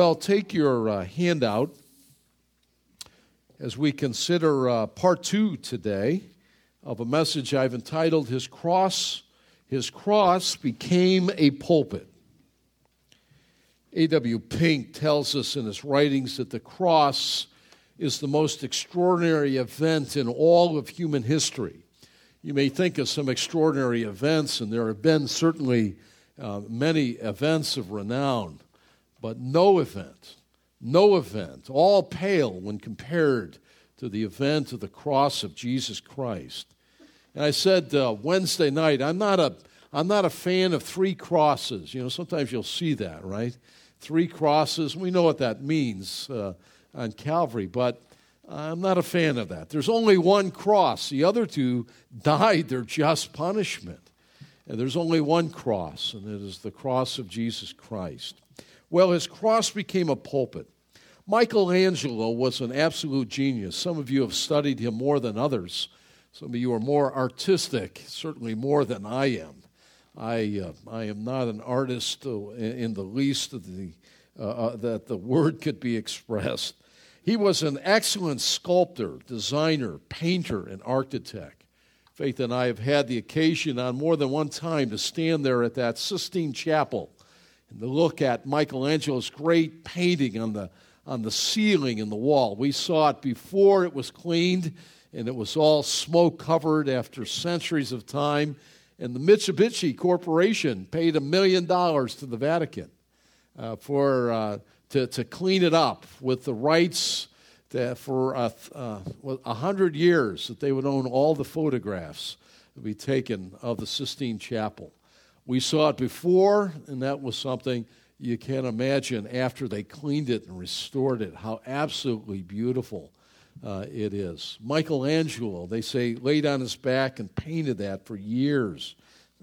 Well, take your uh, handout as we consider uh, part two today of a message I've entitled His Cross, His Cross Became a Pulpit. A.W. Pink tells us in his writings that the cross is the most extraordinary event in all of human history. You may think of some extraordinary events, and there have been certainly uh, many events of renown. But no event, no event, all pale when compared to the event of the cross of Jesus Christ. And I said uh, Wednesday night, I'm not a I'm not a fan of three crosses. You know, sometimes you'll see that, right? Three crosses. We know what that means uh, on Calvary, but I'm not a fan of that. There's only one cross. The other two died their just punishment. And there's only one cross, and it is the cross of Jesus Christ. Well, his cross became a pulpit. Michelangelo was an absolute genius. Some of you have studied him more than others. Some of you are more artistic, certainly more than I am. I, uh, I am not an artist in the least the, uh, uh, that the word could be expressed. He was an excellent sculptor, designer, painter, and architect. Faith and I have had the occasion on more than one time to stand there at that Sistine Chapel and to look at Michelangelo's great painting on the, on the ceiling and the wall. We saw it before it was cleaned, and it was all smoke covered after centuries of time. And the Mitsubishi Corporation paid a million dollars to the Vatican uh, for, uh, to, to clean it up with the rights to, for a uh, hundred years that they would own all the photographs that would be taken of the Sistine Chapel. We saw it before, and that was something you can't imagine after they cleaned it and restored it, how absolutely beautiful uh, it is. Michelangelo, they say, laid on his back and painted that for years.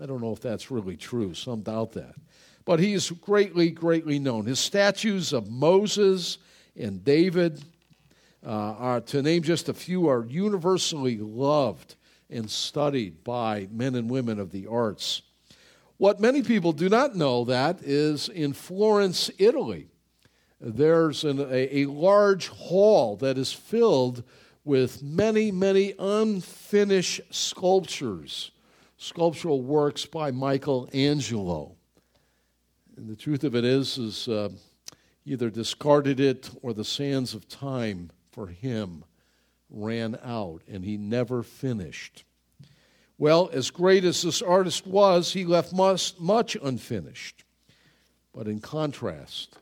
I don't know if that's really true, some doubt that. But he is greatly, greatly known. His statues of Moses and David, uh, are, to name just a few, are universally loved and studied by men and women of the arts. What many people do not know that is in Florence, Italy, there's an, a, a large hall that is filled with many, many unfinished sculptures, sculptural works by Michelangelo. And the truth of it is, is uh, either discarded it or the sands of time for him ran out, and he never finished. Well, as great as this artist was, he left much, unfinished. But in contrast,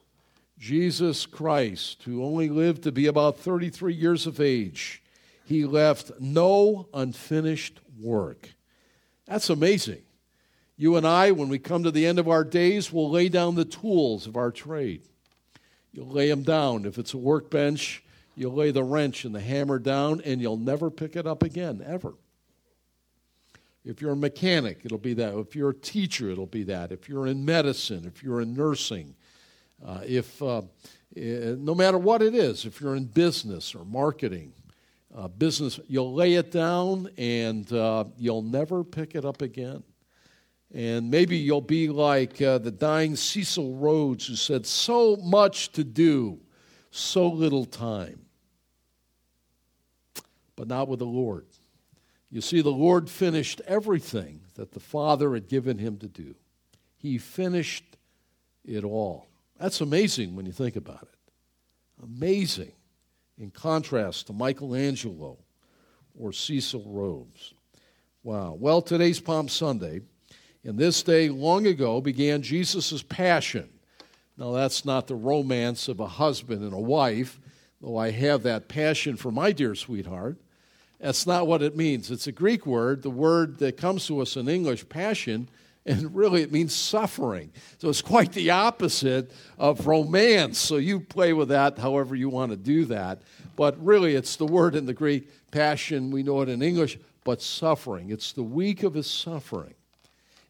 Jesus Christ, who only lived to be about 33 years of age, he left no unfinished work. That's amazing. You and I, when we come to the end of our days, will lay down the tools of our trade. You'll lay them down. If it's a workbench, you'll lay the wrench and the hammer down, and you'll never pick it up again, ever. If you're a mechanic, it'll be that. If you're a teacher, it'll be that. If you're in medicine, if you're in nursing, uh, if uh, eh, no matter what it is, if you're in business or marketing, uh, business, you'll lay it down and uh, you'll never pick it up again. And maybe you'll be like uh, the dying Cecil Rhodes, who said, "So much to do, so little time." But not with the Lord. You see, the Lord finished everything that the Father had given him to do. He finished it all. That's amazing when you think about it. Amazing in contrast to Michelangelo or Cecil Rhodes. Wow. Well, today's Palm Sunday, and this day long ago began Jesus' passion. Now, that's not the romance of a husband and a wife, though I have that passion for my dear sweetheart. That's not what it means. It's a Greek word. The word that comes to us in English, passion, And really, it means suffering. So it's quite the opposite of romance. So you play with that however you want to do that. But really, it's the word in the Greek, passion, we know it in English, but suffering. It's the week of his suffering.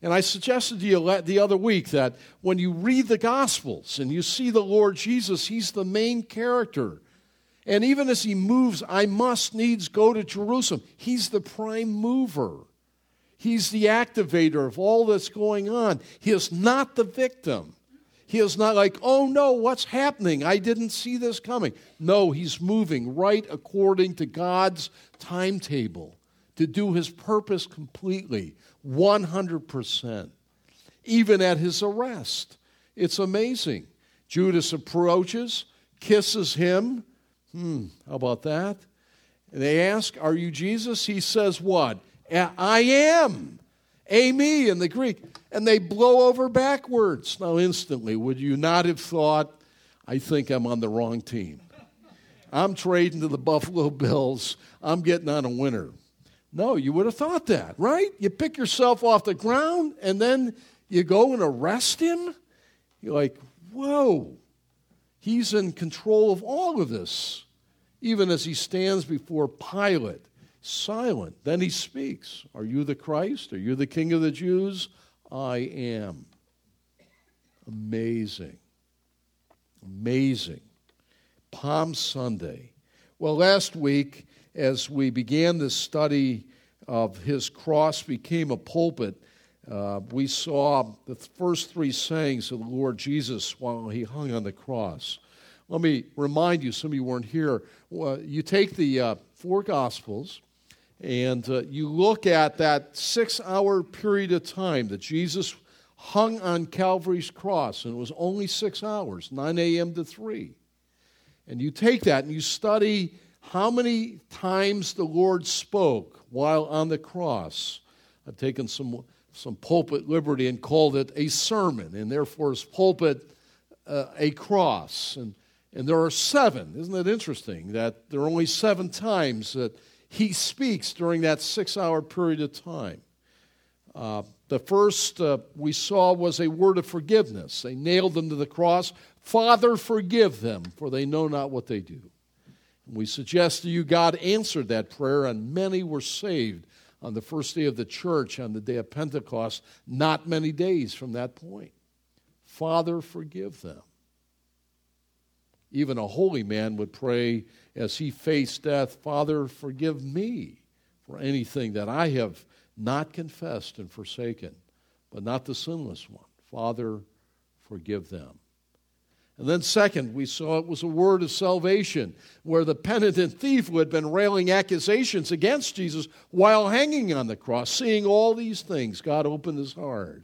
And I suggested to you the other week that when you read the Gospels and you see the Lord Jesus, he's the main character. And even as he moves, I must needs go to Jerusalem. He's the prime mover. He's the activator of all that's going on. He is not the victim. He is not like, oh no, what's happening? I didn't see this coming. No, he's moving right according to God's timetable to do his purpose completely, 100%, even at his arrest. It's amazing. Judas approaches, kisses him. Hmm, how about that? And they ask, Are you Jesus? He says, What? I am. Eimi in the Greek. And they blow over backwards. Now, instantly, would you not have thought, I think I'm on the wrong team? I'm trading to the Buffalo Bills. I'm getting on a winner. No, you would have thought that, right? You pick yourself off the ground and then you go and arrest him. You're like, whoa, he's in control of all of this. Even as he stands before Pilate, silent. Then he speaks Are you the Christ? Are you the King of the Jews? I am. Amazing. Amazing. Palm Sunday. Well, last week, as we began this study of his cross became a pulpit, uh, we saw the first three sayings of the Lord Jesus while he hung on the cross. Let me remind you, some of you weren't here. You take the uh, four Gospels and uh, you look at that six hour period of time that Jesus hung on Calvary's cross, and it was only six hours, 9 a.m. to 3. And you take that and you study how many times the Lord spoke while on the cross. I've taken some, some pulpit liberty and called it a sermon, and therefore is pulpit uh, a cross. And, and there are seven. Isn't it interesting that there are only seven times that he speaks during that six hour period of time? Uh, the first uh, we saw was a word of forgiveness. They nailed him to the cross. Father, forgive them, for they know not what they do. We suggest to you God answered that prayer, and many were saved on the first day of the church, on the day of Pentecost, not many days from that point. Father, forgive them. Even a holy man would pray as he faced death Father, forgive me for anything that I have not confessed and forsaken, but not the sinless one. Father, forgive them. And then, second, we saw it was a word of salvation, where the penitent thief who had been railing accusations against Jesus while hanging on the cross, seeing all these things, God opened his heart,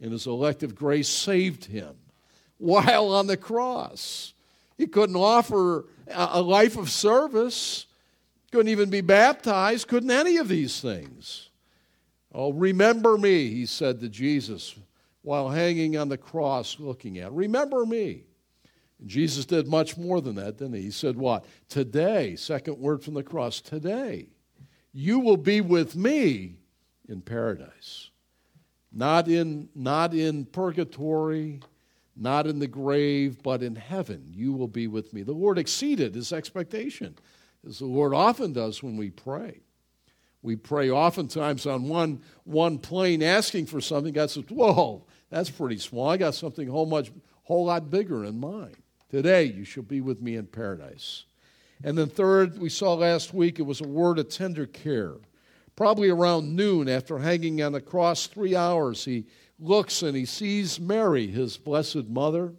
and his elective grace saved him while on the cross. He couldn't offer a life of service, couldn't even be baptized, couldn't any of these things. Oh, remember me, he said to Jesus while hanging on the cross looking at. Remember me. Jesus did much more than that, didn't he? He said, What? Today, second word from the cross, today, you will be with me in paradise. Not in, not in purgatory, not in the grave, but in heaven. You will be with me. The Lord exceeded his expectation, as the Lord often does when we pray. We pray oftentimes on one, one plane asking for something. God says, Whoa, that's pretty small. I got something whole much whole lot bigger in mind. Today you shall be with me in paradise. And then, third, we saw last week it was a word of tender care. Probably around noon, after hanging on the cross three hours, he looks and he sees Mary, his blessed mother,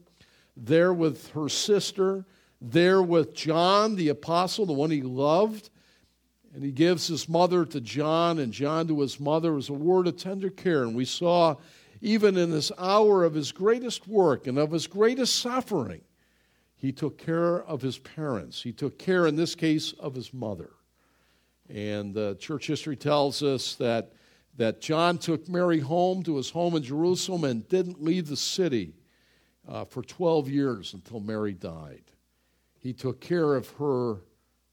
there with her sister, there with John, the apostle, the one he loved. And he gives his mother to John and John to his mother as a word of tender care. And we saw, even in this hour of his greatest work and of his greatest suffering, he took care of his parents. He took care, in this case, of his mother. And uh, church history tells us that, that John took Mary home to his home in Jerusalem and didn't leave the city uh, for 12 years until Mary died. He took care of her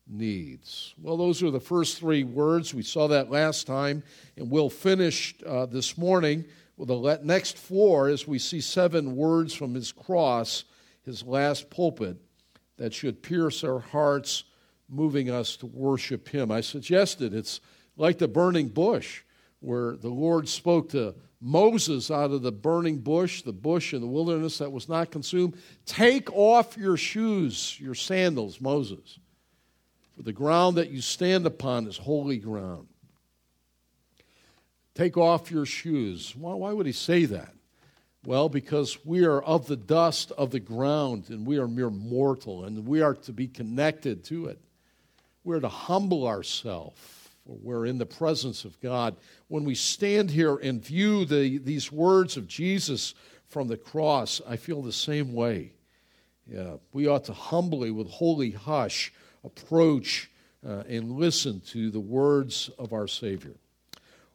needs. Well, those are the first three words. We saw that last time, and we'll finish uh, this morning with the next four as we see seven words from his cross, his last pulpit, that should pierce our hearts, moving us to worship him. I suggested it's like the burning bush, where the Lord spoke to Moses out of the burning bush, the bush in the wilderness that was not consumed. Take off your shoes, your sandals, Moses, for the ground that you stand upon is holy ground. Take off your shoes. Why, why would he say that? Well, because we are of the dust of the ground and we are mere mortal and we are to be connected to it. We're to humble ourselves. We're in the presence of God. When we stand here and view the, these words of Jesus from the cross, I feel the same way. Yeah, we ought to humbly, with holy hush, approach uh, and listen to the words of our Savior.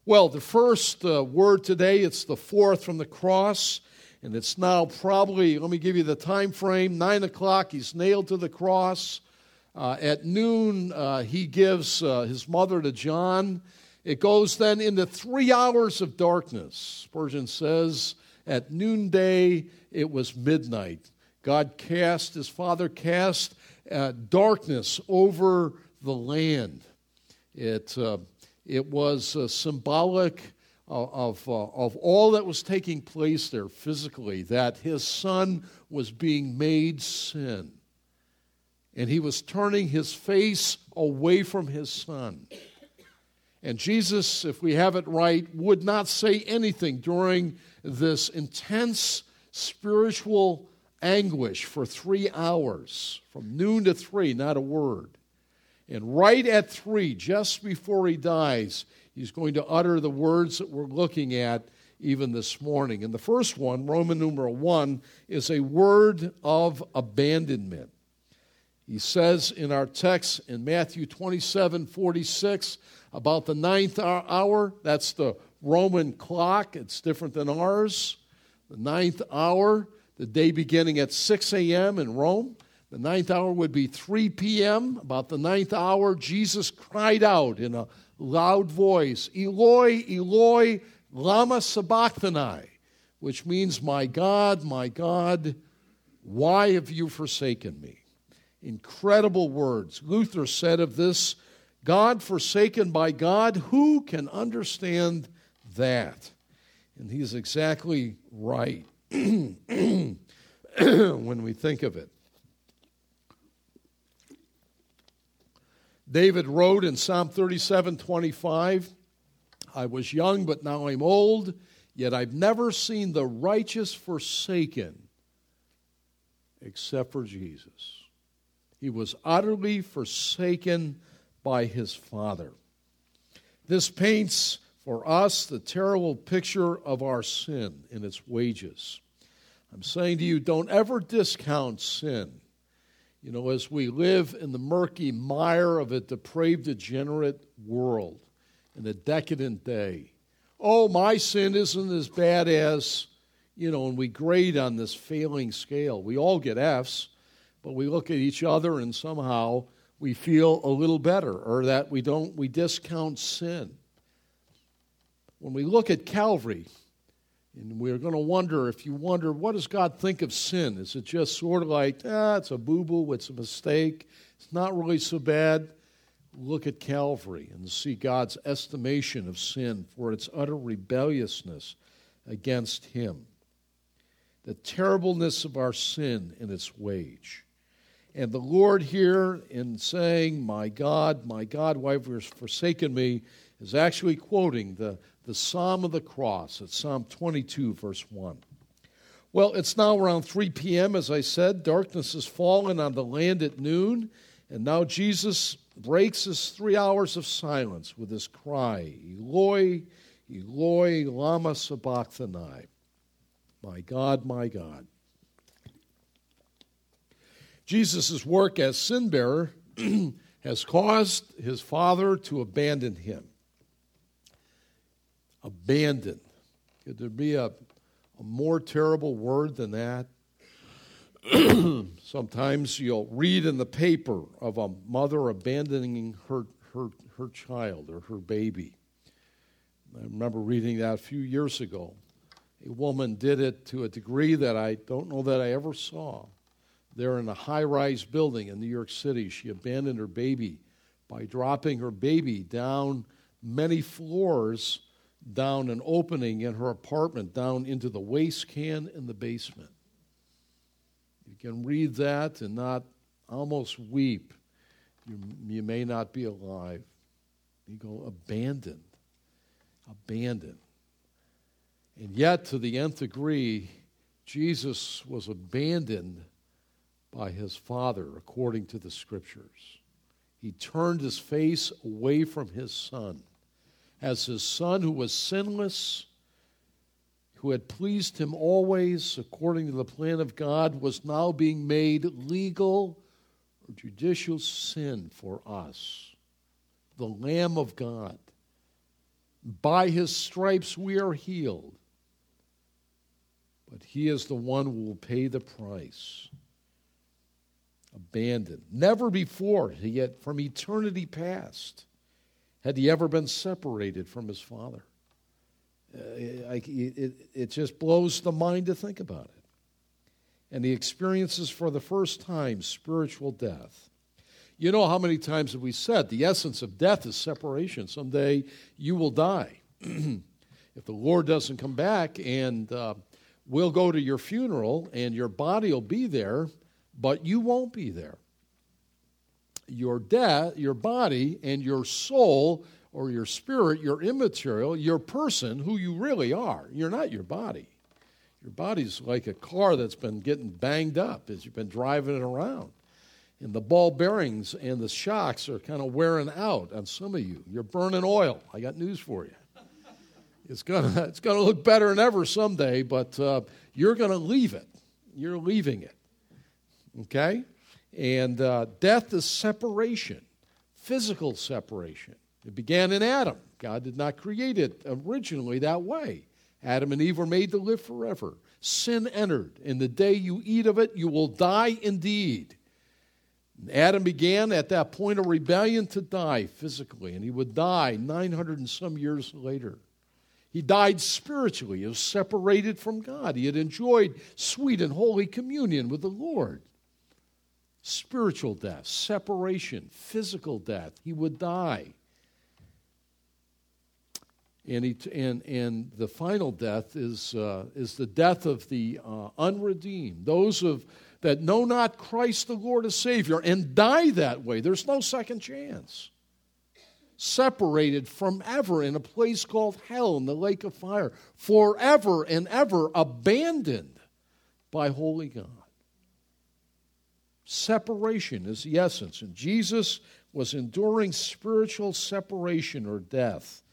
Well, the first uh, word today, it's the fourth from the cross, and it's now probably, let me give you the time frame, 9 o'clock, he's nailed to the cross. Uh, at noon, uh, he gives uh, his mother to John. It goes then into three hours of darkness. Spurgeon says, at noonday, it was midnight. God cast, his father cast uh, darkness over the land. It uh, it was symbolic of, uh, of all that was taking place there physically, that his son was being made sin. And he was turning his face away from his son. And Jesus, if we have it right, would not say anything during this intense spiritual anguish for three hours, from noon to three, not a word. And right at three, just before he dies, he's going to utter the words that we're looking at even this morning. And the first one, Roman numeral one, is a word of abandonment. He says in our text in Matthew 27 46 about the ninth hour, that's the Roman clock, it's different than ours. The ninth hour, the day beginning at 6 a.m. in Rome. The ninth hour would be 3 p.m. About the ninth hour, Jesus cried out in a loud voice, Eloi, Eloi, lama sabachthani, which means, My God, my God, why have you forsaken me? Incredible words. Luther said of this God forsaken by God, who can understand that? And he's exactly right when we think of it. David wrote in Psalm 37 25, I was young, but now I'm old, yet I've never seen the righteous forsaken except for Jesus. He was utterly forsaken by his Father. This paints for us the terrible picture of our sin and its wages. I'm saying to you, don't ever discount sin. You know, as we live in the murky mire of a depraved, degenerate world in a decadent day, oh, my sin isn't as bad as, you know, and we grade on this failing scale. We all get F's, but we look at each other and somehow we feel a little better or that we don't, we discount sin. When we look at Calvary, and we're going to wonder if you wonder, what does God think of sin? Is it just sort of like, ah, it's a boo boo, it's a mistake, it's not really so bad? Look at Calvary and see God's estimation of sin for its utter rebelliousness against Him, the terribleness of our sin and its wage. And the Lord here, in saying, My God, my God, why have you forsaken me, is actually quoting the the Psalm of the Cross. It's Psalm 22, verse 1. Well, it's now around 3 p.m., as I said. Darkness has fallen on the land at noon, and now Jesus breaks his three hours of silence with his cry, Eloi, Eloi, lama sabachthani. My God, my God. Jesus' work as sin bearer has caused his father to abandon him abandoned. Could there be a, a more terrible word than that? Sometimes you'll read in the paper of a mother abandoning her, her, her child or her baby. I remember reading that a few years ago. A woman did it to a degree that I don't know that I ever saw. There in a high rise building in New York City, she abandoned her baby by dropping her baby down many floors, down an opening in her apartment, down into the waste can in the basement. You can read that and not almost weep. You, you may not be alive. You go, abandoned. Abandoned. And yet, to the nth degree, Jesus was abandoned by his Father according to the Scriptures. He turned his face away from his Son. As his Son, who was sinless, who had pleased him always according to the plan of God, was now being made legal or judicial sin for us. The Lamb of God. By his stripes we are healed. But he is the one who will pay the price. Abandoned. Never before, yet from eternity past, had he ever been separated from his Father. Uh, it, it, it just blows the mind to think about it. And he experiences for the first time spiritual death. You know how many times have we said the essence of death is separation? Someday you will die. if the Lord doesn't come back and uh, we'll go to your funeral and your body will be there, but you won't be there. Your death, your body and your soul or your spirit, your immaterial, your person, who you really are. You're not your body. Your body's like a car that's been getting banged up as you've been driving it around. And the ball bearings and the shocks are kind of wearing out on some of you. You're burning oil. I got news for you. It's gonna it's gonna look better than ever someday, but uh, you're gonna leave it. You're leaving it. Okay, and uh, death is separation, physical separation. It began in Adam. God did not create it originally that way. Adam and Eve were made to live forever. Sin entered. In the day you eat of it, you will die indeed. Adam began at that point of rebellion to die physically, and he would die 900 and some years later. He died spiritually. He was separated from God. He had enjoyed sweet and holy communion with the Lord. Spiritual death, separation, physical death. He would die. And, he, and, and the final death is, uh, is the death of the uh, unredeemed, those of, that know not Christ the Lord as Savior and die that way. There's no second chance separated from ever in a place called hell in the lake of fire, forever and ever abandoned by holy God. Separation is the essence, and Jesus was enduring spiritual separation or death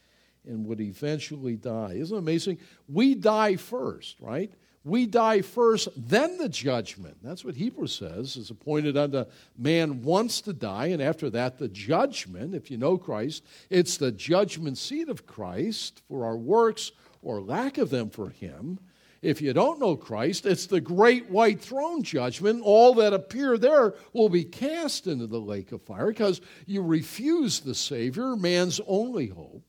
and would eventually die. Isn't it amazing? We die first, right? we die first, then the judgment. That's what Hebrews says is appointed unto man once to die, and after that, the judgment. If you know Christ, it's the judgment seat of Christ for our works or lack of them for him. If you don't know Christ, it's the great white throne judgment. All that appear there will be cast into the lake of fire because you refuse the Savior, man's only hope.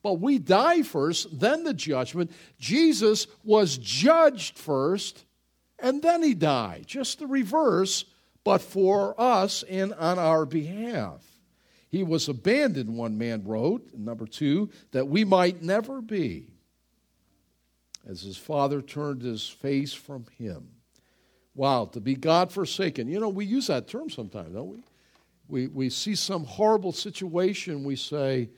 But we die first, then the judgment. Jesus was judged first, and then he died. Just the reverse, but for us and on our behalf. He was abandoned, one man wrote. Number two, that we might never be, as his father turned his face from him. Wow, to be God forsaken. You know, we use that term sometimes, don't we? We, we see some horrible situation, we say,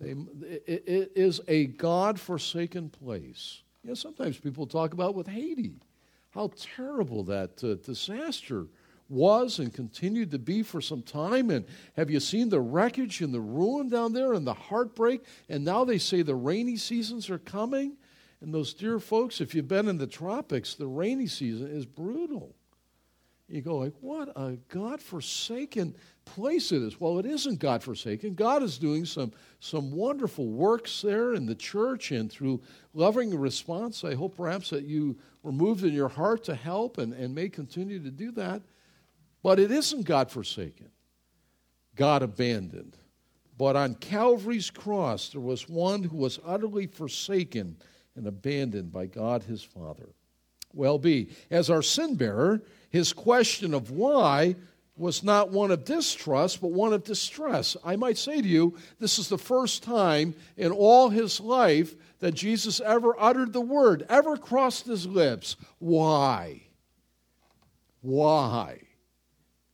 it is a God forsaken place. You know, sometimes people talk about with Haiti how terrible that uh, disaster was and continued to be for some time. And have you seen the wreckage and the ruin down there and the heartbreak? And now they say the rainy seasons are coming. And those dear folks, if you've been in the tropics, the rainy season is brutal. You go like, what a God-forsaken place it is. Well, it isn't God-forsaken. God is doing some, some wonderful works there in the church and through loving response. I hope perhaps that you were moved in your heart to help and, and may continue to do that. But it isn't God-forsaken. God abandoned. But on Calvary's cross, there was one who was utterly forsaken and abandoned by God his Father. Well, B, as our sin bearer, his question of why was not one of distrust, but one of distress. I might say to you, this is the first time in all his life that Jesus ever uttered the word, ever crossed his lips. Why? Why?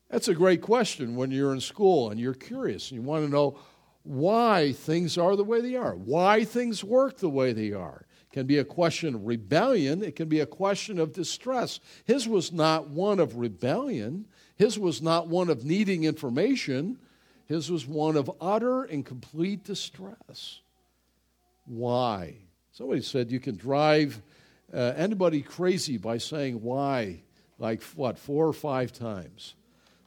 That's a great question when you're in school and you're curious and you want to know why things are the way they are, why things work the way they are. Can be a question of rebellion, it can be a question of distress. His was not one of rebellion, his was not one of needing information, his was one of utter and complete distress. Why? Somebody said you can drive uh, anybody crazy by saying why, like what, four or five times.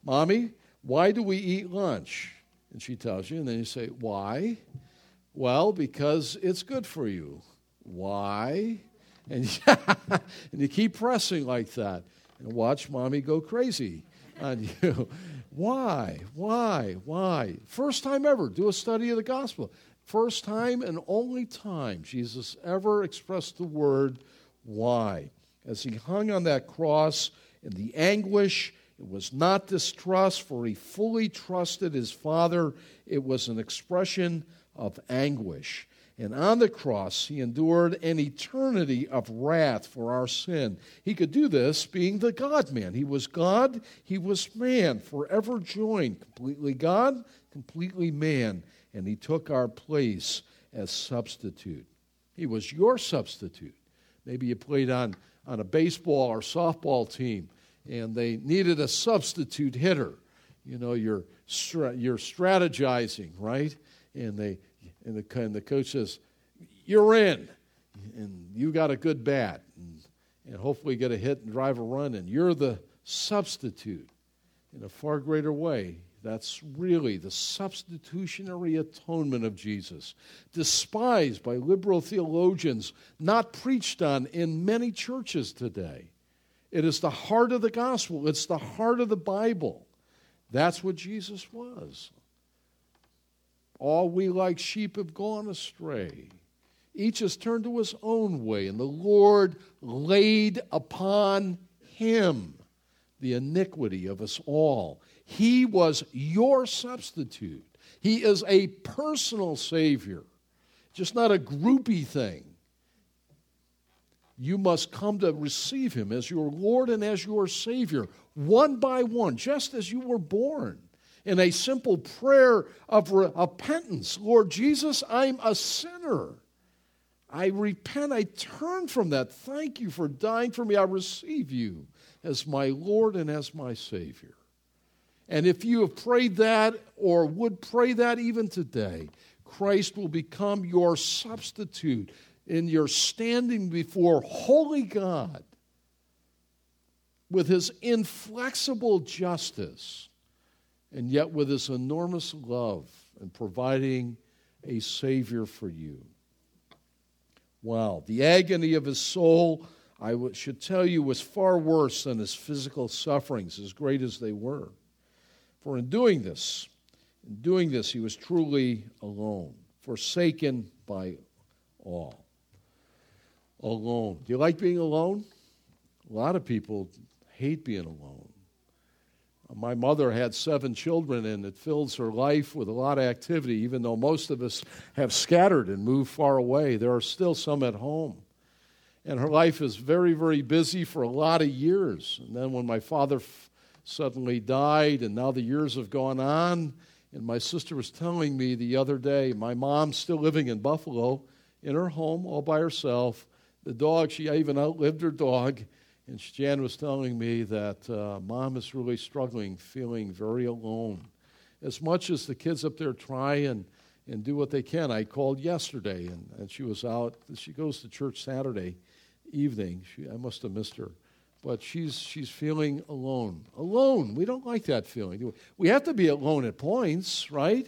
Mommy, why do we eat lunch? And she tells you, and then you say, Why? Well, because it's good for you. Why? And, and you keep pressing like that. And watch mommy go crazy on you. Why? Why? Why? First time ever, do a study of the gospel. First time and only time Jesus ever expressed the word why. As he hung on that cross in the anguish it was not distrust, for he fully trusted his Father. It was an expression of anguish. And on the cross, he endured an eternity of wrath for our sin. He could do this being the God man. He was God, he was man, forever joined, completely God, completely man. And he took our place as substitute. He was your substitute. Maybe you played on, on a baseball or softball team and they needed a substitute hitter. You know, you're, you're strategizing, right? And, they, and, the, and the coach says, You're in, and you got a good bat, and, and hopefully get a hit and drive a run, and you're the substitute in a far greater way. That's really the substitutionary atonement of Jesus, despised by liberal theologians, not preached on in many churches today. It is the heart of the gospel, it's the heart of the Bible. That's what Jesus was. All we like sheep have gone astray. Each has turned to his own way, and the Lord laid upon him the iniquity of us all. He was your substitute. He is a personal Savior, just not a groupie thing you must come to receive him as your Lord and as your Savior, one by one, just as you were born. In a simple prayer of repentance Lord Jesus, I'm a sinner. I repent. I turn from that. Thank you for dying for me. I receive you as my Lord and as my Savior. And if you have prayed that or would pray that even today, Christ will become your substitute in your standing before holy God with his inflexible justice and yet with his enormous love and providing a Savior for you. Wow, the agony of his soul, I should tell you, was far worse than his physical sufferings, as great as they were. For in doing this, in doing this, he was truly alone, forsaken by all alone. Do you like being alone? A lot of people hate being alone. My mother had seven children, and it fills her life with a lot of activity. Even though most of us have scattered and moved far away, there are still some at home. And her life is very, very busy for a lot of years. And then when my father f- suddenly died, and now the years have gone on, and my sister was telling me the other day, my mom's still living in Buffalo in her home all by herself the dog, she even outlived her dog. And Jan was telling me that uh, mom is really struggling, feeling very alone. As much as the kids up there try and, and do what they can, I called yesterday and, and she was out. She goes to church Saturday evening. She, I must have missed her. But she's, she's feeling alone. Alone. We don't like that feeling. We have to be alone at points, right?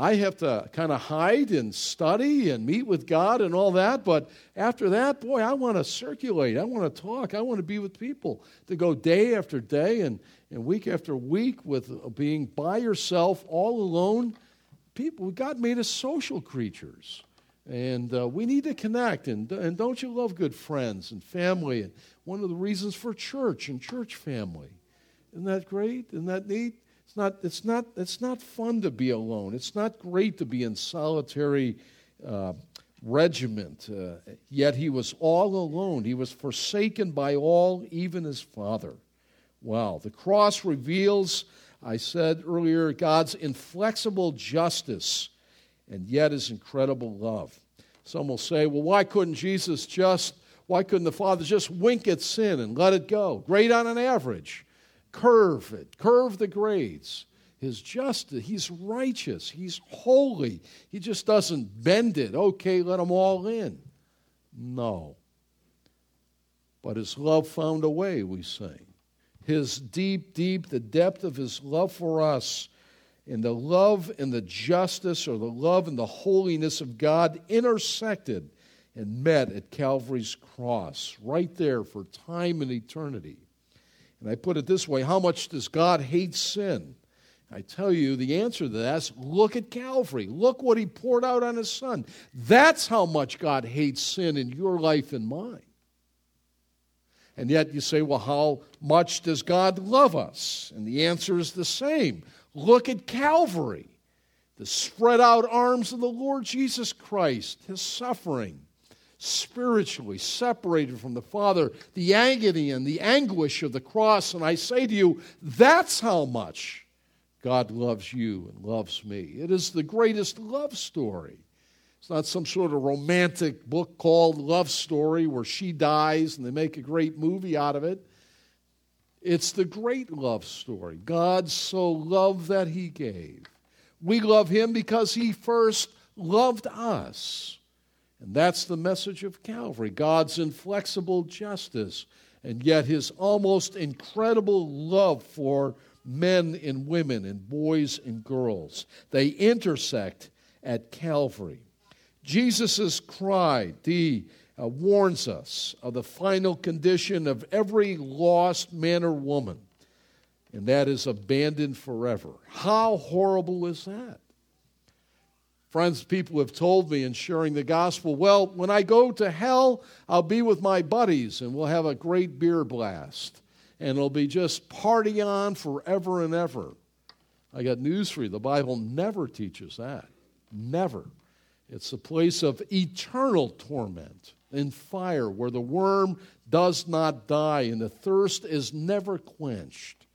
I have to kind of hide and study and meet with God and all that. But after that, boy, I want to circulate. I want to talk. I want to be with people. To go day after day and, and week after week with being by yourself, all alone. People, God made us social creatures. And uh, we need to connect. And, and don't you love good friends and family? And one of the reasons for church and church family. Isn't that great? Isn't that neat? Not, it's not, it's not fun to be alone. It's not great to be in solitary uh, regiment. Uh, yet he was all alone. He was forsaken by all, even his father. Wow. The cross reveals, I said earlier, God's inflexible justice and yet his incredible love. Some will say, well, why couldn't Jesus just, why couldn't the Father just wink at sin and let it go? Great on an average, curve it, curve the grades. His justice, he's righteous, he's holy. He just doesn't bend it. Okay, let them all in. No. But his love found a way, we sing. His deep, deep, the depth of his love for us and the love and the justice or the love and the holiness of God intersected and met at Calvary's cross, right there for time and eternity. And I put it this way how much does God hate sin? I tell you, the answer to that is look at Calvary. Look what he poured out on his son. That's how much God hates sin in your life and mine. And yet you say, well, how much does God love us? And the answer is the same. Look at Calvary, the spread out arms of the Lord Jesus Christ, his suffering, spiritually separated from the Father, the agony and the anguish of the cross. And I say to you, that's how much God loves you and loves me. It is the greatest love story. It's not some sort of romantic book called Love Story where she dies and they make a great movie out of it. It's the great love story. God so loved that he gave. We love him because he first loved us. And that's the message of Calvary God's inflexible justice, and yet his almost incredible love for men and women and boys and girls. They intersect at Calvary. Jesus' cry, the uh, warns us of the final condition of every lost man or woman, and that is abandoned forever. How horrible is that? Friends, people have told me in sharing the gospel, well, when I go to hell, I'll be with my buddies and we'll have a great beer blast. And it'll be just party on forever and ever. I got news for you. The Bible never teaches that. Never. It's a place of eternal torment in fire where the worm does not die and the thirst is never quenched.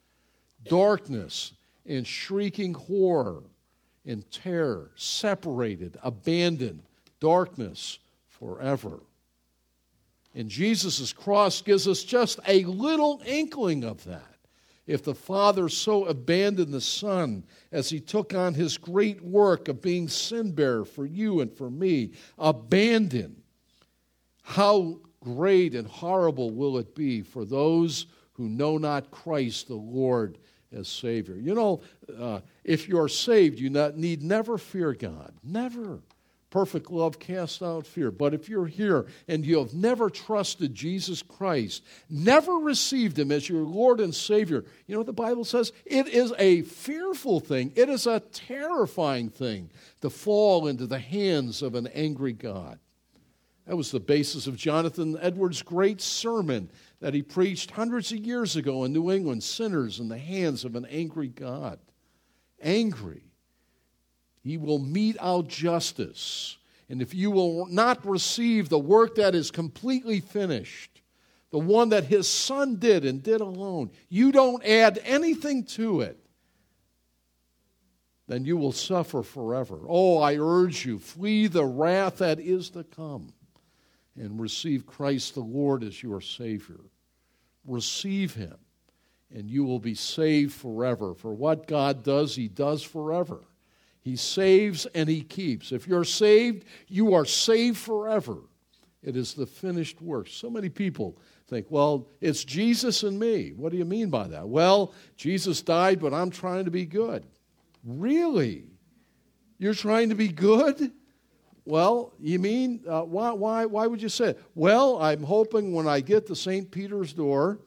Darkness and shrieking horror and terror, separated, abandoned, darkness forever. And Jesus' cross gives us just a little inkling of that. If the Father so abandoned the Son as he took on his great work of being sin bearer for you and for me, abandoned how great and horrible will it be for those who know not Christ the Lord as Savior? You know, uh, if you're saved, you not, need never fear God. Never. Perfect love casts out fear. But if you're here and you have never trusted Jesus Christ, never received Him as your Lord and Savior, you know what the Bible says? It is a fearful thing, it is a terrifying thing to fall into the hands of an angry God. That was the basis of Jonathan Edwards' great sermon that he preached hundreds of years ago in New England sinners in the hands of an angry God. Angry. He will mete out justice. And if you will not receive the work that is completely finished, the one that his son did and did alone, you don't add anything to it, then you will suffer forever. Oh, I urge you, flee the wrath that is to come and receive Christ the Lord as your Savior. Receive Him, and you will be saved forever. For what God does, He does forever. He saves and He keeps. If you're saved, you are saved forever. It is the finished work. So many people think, well, it's Jesus and me. What do you mean by that? Well, Jesus died, but I'm trying to be good. Really? You're trying to be good? Well, you mean, uh, why, why, why would you say it? Well, I'm hoping when I get to St. Peter's door,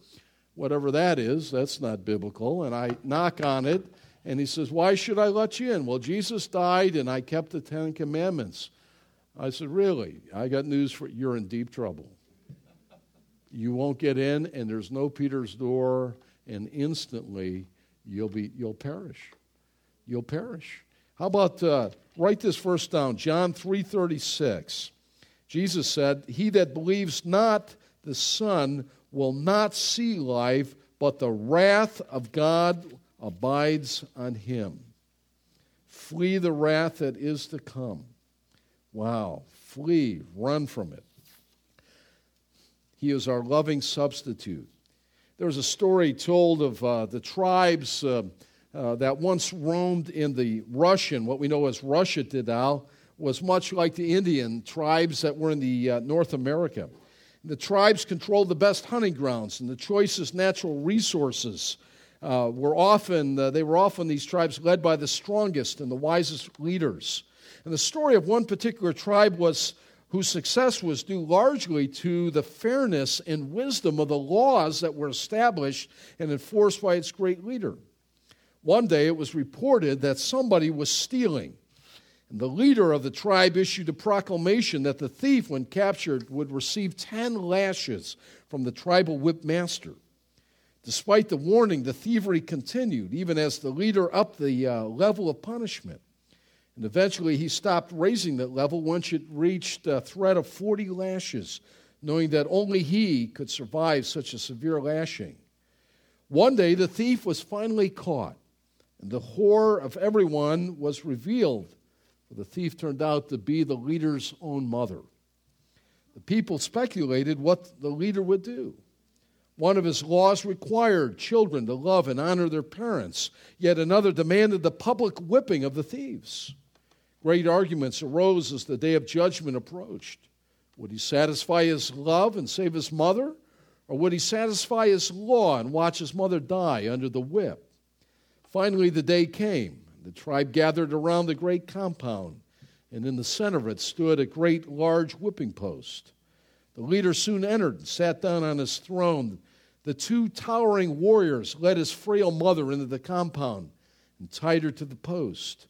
whatever that is, that's not biblical, and I knock on it, and he says, Why should I let you in? Well, Jesus died, and I kept the Ten Commandments. I said, Really? I got news for you. You're in deep trouble. You won't get in, and there's no Peter's door, and instantly you'll, be, you'll perish. You'll perish. How about uh, write this verse down, John 3:36. Jesus said, "He that believes not the Son will not see life, but the wrath of God abides on him." Flee the wrath that is to come. Wow. Flee, run from it. He is our loving substitute. There's a story told of uh, the tribes uh, uh, that once roamed in the Russian, what we know as Russia today, was much like the Indian tribes that were in the uh, North America. The tribes controlled the best hunting grounds and the choicest natural resources. Uh, were often uh, they were often these tribes led by the strongest and the wisest leaders. And the story of one particular tribe was whose success was due largely to the fairness and wisdom of the laws that were established and enforced by its great leader. One day it was reported that somebody was stealing. And the leader of the tribe issued a proclamation that the thief, when captured, would receive 10 lashes from the tribal whip master. Despite the warning, the thievery continued, even as the leader upped the uh, level of punishment. And eventually he stopped raising that level once it reached a threat of 40 lashes, knowing that only he could survive such a severe lashing. One day the thief was finally caught. The horror of everyone was revealed. The thief turned out to be the leader's own mother. The people speculated what the leader would do. One of his laws required children to love and honor their parents, yet another demanded the public whipping of the thieves. Great arguments arose as the day of judgment approached. Would he satisfy his love and save his mother? Or would he satisfy his law and watch his mother die under the whip? Finally, the day came. The tribe gathered around the great compound, and in the center of it stood a great large whipping post. The leader soon entered and sat down on his throne. The two towering warriors led his frail mother into the compound and tied her to the post.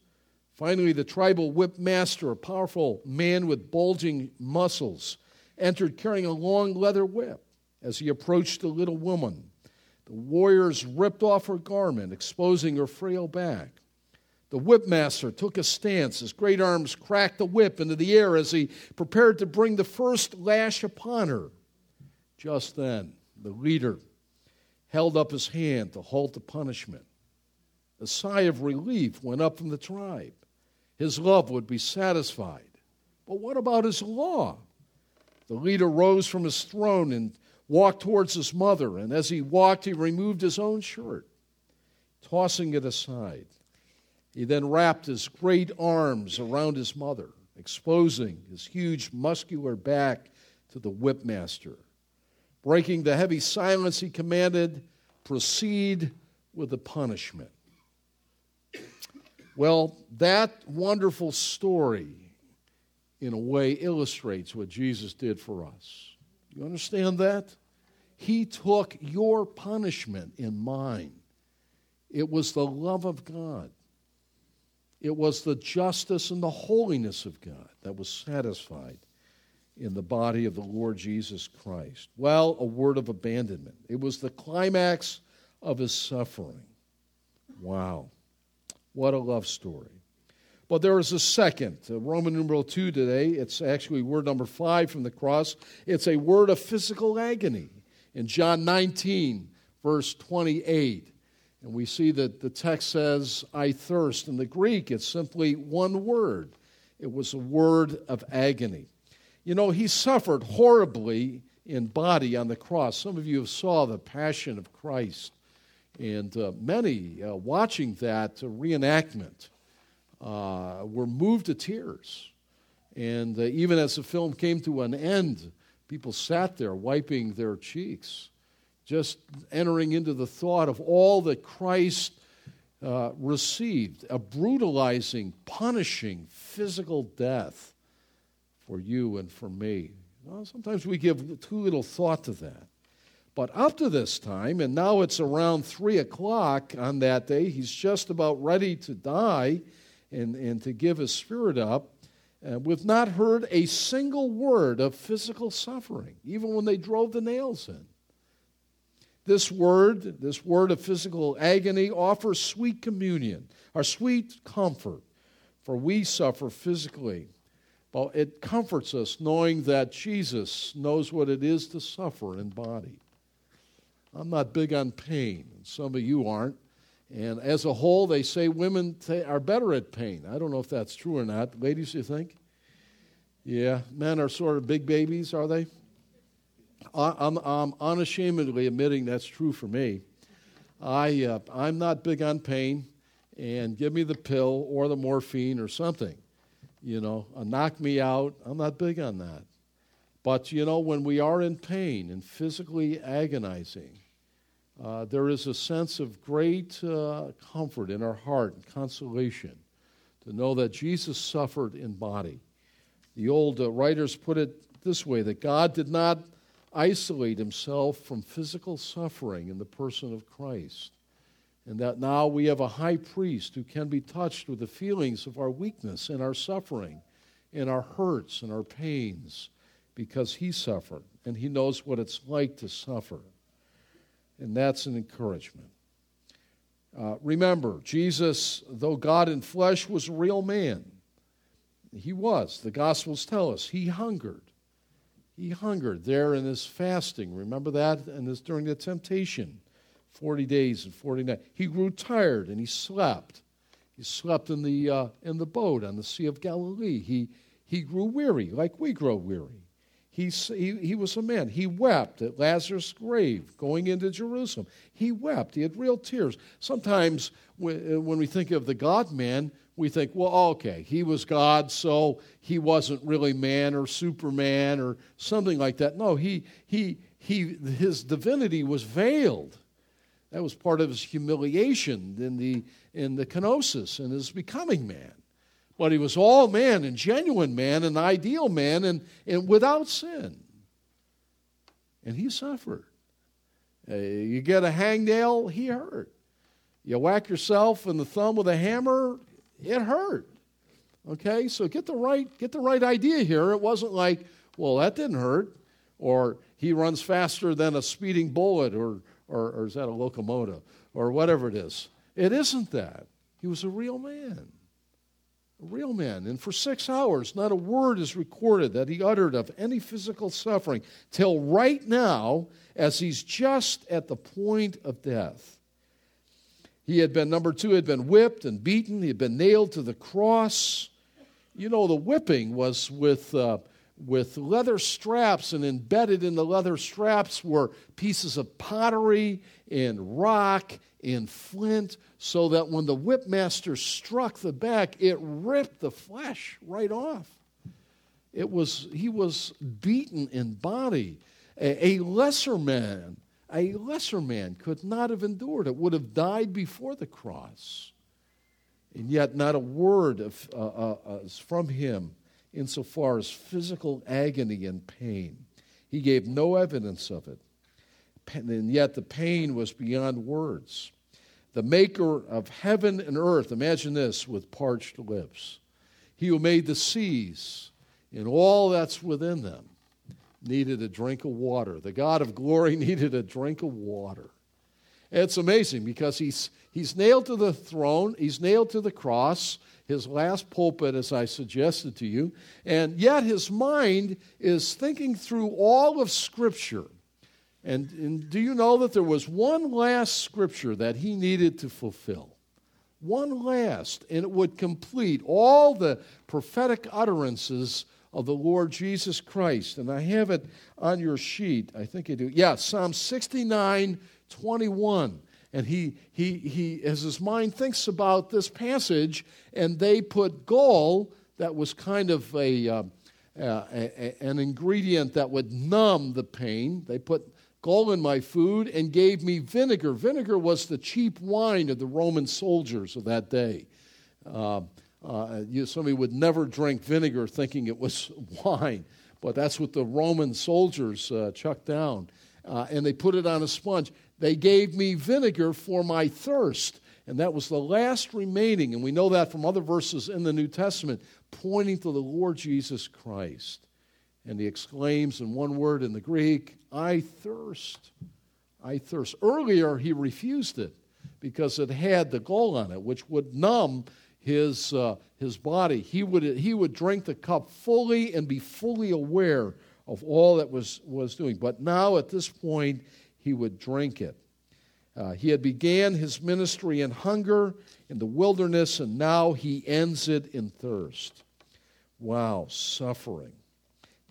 Finally, the tribal whip master, a powerful man with bulging muscles, entered carrying a long leather whip. As he approached the little woman, the warriors ripped off her garment, exposing her frail back. The whipmaster took a stance. His great arms cracked the whip into the air as he prepared to bring the first lash upon her. Just then, the leader held up his hand to halt the punishment. A sigh of relief went up from the tribe. His love would be satisfied. But what about his law? The leader rose from his throne and walked towards his mother, and as he walked, he removed his own shirt, tossing it aside. He then wrapped his great arms around his mother, exposing his huge muscular back to the whipmaster. Breaking the heavy silence, he commanded, Proceed with the punishment. Well, that wonderful story, in a way, illustrates what Jesus did for us. You understand that? He took your punishment in mine. It was the love of God. It was the justice and the holiness of God that was satisfied in the body of the Lord Jesus Christ. Well, a word of abandonment. It was the climax of his suffering. Wow. What a love story. But there is a second, uh, Roman numeral 2 today. It's actually word number 5 from the cross. It's a word of physical agony. In John 19, verse 28, and we see that the text says, I thirst. In the Greek, it's simply one word. It was a word of agony. You know, he suffered horribly in body on the cross. Some of you have saw the Passion of Christ, and uh, many uh, watching that reenactment uh, were moved to tears. And uh, even as the film came to an end, people sat there wiping their cheeks, just entering into the thought of all that Christ uh, received a brutalizing, punishing physical death for you and for me. Sometimes we give too little thought to that. But up to this time, and now it's around 3 o'clock on that day, he's just about ready to die and, and to give his spirit up. Uh, we've not heard a single word of physical suffering, even when they drove the nails in. This word, this word of physical agony, offers sweet communion, our sweet comfort, for we suffer physically. Well, it comforts us knowing that Jesus knows what it is to suffer in body. I'm not big on pain, and some of you aren't. And as a whole, they say women are better at pain. I don't know if that's true or not. Ladies, you think? Yeah, men are sort of big babies, are they? I'm, I'm unashamedly admitting that's true for me. I, uh, I'm not big on pain, and give me the pill or the morphine or something. You know, uh, knock me out. I'm not big on that. But, you know, when we are in pain and physically agonizing, uh, there is a sense of great uh, comfort in our heart and consolation to know that Jesus suffered in body. The old uh, writers put it this way that God did not isolate himself from physical suffering in the person of Christ. And that now we have a high priest who can be touched with the feelings of our weakness and our suffering and our hurts and our pains because he suffered and he knows what it's like to suffer. And that's an encouragement. Uh, remember, Jesus, though God in flesh, was a real man. He was. The Gospels tell us he hungered. He hungered there in his fasting. Remember that? And this during the temptation, 40 days and 40 nights. He grew tired and he slept. He slept in the, uh, in the boat on the Sea of Galilee. He, he grew weary, like we grow weary. He, he, he was a man. He wept at Lazarus' grave going into Jerusalem. He wept. He had real tears. Sometimes uh, when we think of the God man, we think, well, okay, he was God, so he wasn't really man or Superman or something like that. No, he, he, he, his divinity was veiled. That was part of his humiliation in the, in the kenosis and his becoming man. But he was all man and genuine man and ideal man and, and without sin. And he suffered. Uh, you get a hangnail, he hurt. You whack yourself in the thumb with a hammer, it hurt. Okay, so get the right get the right idea here. It wasn't like, well, that didn't hurt, or he runs faster than a speeding bullet, or or, or is that a locomotive, or whatever it is. It isn't that. He was a real man. A real man. And for six hours, not a word is recorded that he uttered of any physical suffering till right now, as he's just at the point of death. He had been, number two, had been whipped and beaten. He had been nailed to the cross. You know, the whipping was with, uh, with leather straps, and embedded in the leather straps were pieces of pottery and rock and flint, so that when the whipmaster struck the back, it ripped the flesh right off. It was, he was beaten in body. A, a lesser man a lesser man could not have endured it, would have died before the cross. And yet, not a word of, uh, uh, uh, from him insofar as physical agony and pain. He gave no evidence of it. And yet, the pain was beyond words. The maker of heaven and earth, imagine this with parched lips. He who made the seas and all that's within them needed a drink of water. The God of glory needed a drink of water. And It's amazing because he's, he's nailed to the throne, he's nailed to the cross, his last pulpit, as I suggested to you, and yet his mind is thinking through all of Scripture. And, and do you know that there was one last Scripture that he needed to fulfill? One last, and it would complete all the prophetic utterances of the Lord Jesus Christ. And I have it on your sheet. I think I do. Yeah, Psalm 69 21. And he, he, he, as his mind thinks about this passage, and they put gall, that was kind of a, uh, uh, a, an ingredient that would numb the pain. They put gall in my food and gave me vinegar. Vinegar was the cheap wine of the Roman soldiers of that day. Uh, uh, you, somebody would never drink vinegar thinking it was wine, but that's what the Roman soldiers uh, chucked down. Uh, and they put it on a sponge. They gave me vinegar for my thirst. And that was the last remaining, and we know that from other verses in the New Testament, pointing to the Lord Jesus Christ. And he exclaims in one word in the Greek, I thirst. I thirst. Earlier, he refused it because it had the gall on it, which would numb his, uh, his body. He would, he would drink the cup fully and be fully aware of all that was, was doing. But now, at this point, he would drink it. Uh, he had began his ministry in hunger in the wilderness, and now he ends it in thirst. Wow, suffering.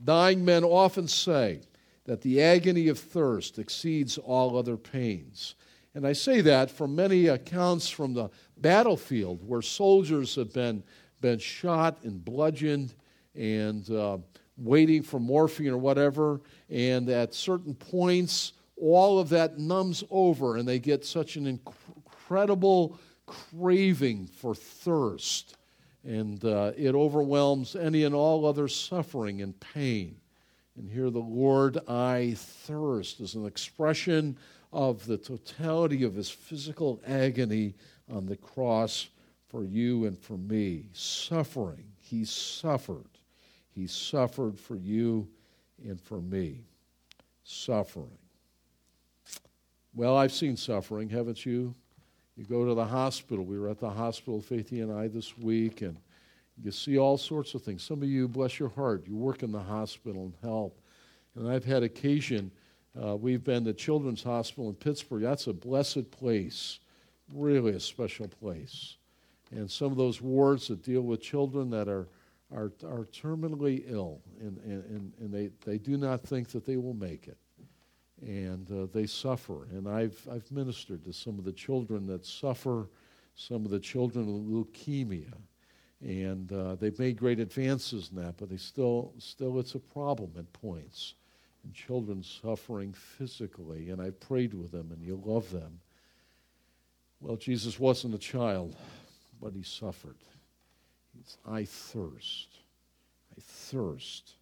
Dying men often say that the agony of thirst exceeds all other pains. And I say that from many accounts from the battlefield where soldiers have been, been shot and bludgeoned and uh, waiting for morphine or whatever. And at certain points, all of that numbs over and they get such an incredible craving for thirst. And uh, it overwhelms any and all other suffering and pain. And here, the Lord, I thirst, is an expression of the totality of his physical agony on the cross for you and for me. Suffering. He suffered. He suffered for you and for me. Suffering. Well, I've seen suffering, haven't you? You go to the hospital. We were at the hospital, Faithy and I, this week, and you see all sorts of things. Some of you, bless your heart, you work in the hospital and help. And I've had occasion uh, we've been to Children's Hospital in Pittsburgh. That's a blessed place, really a special place. And some of those wards that deal with children that are, are, are terminally ill, and, and, and they, they do not think that they will make it. And uh, they suffer. And I've, I've ministered to some of the children that suffer, some of the children with leukemia. And uh, they've made great advances in that, but they still, still it's a problem at points and children suffering physically, and I prayed with them, and you love them. Well, Jesus wasn't a child, but he suffered. He's, I thirst. I thirst.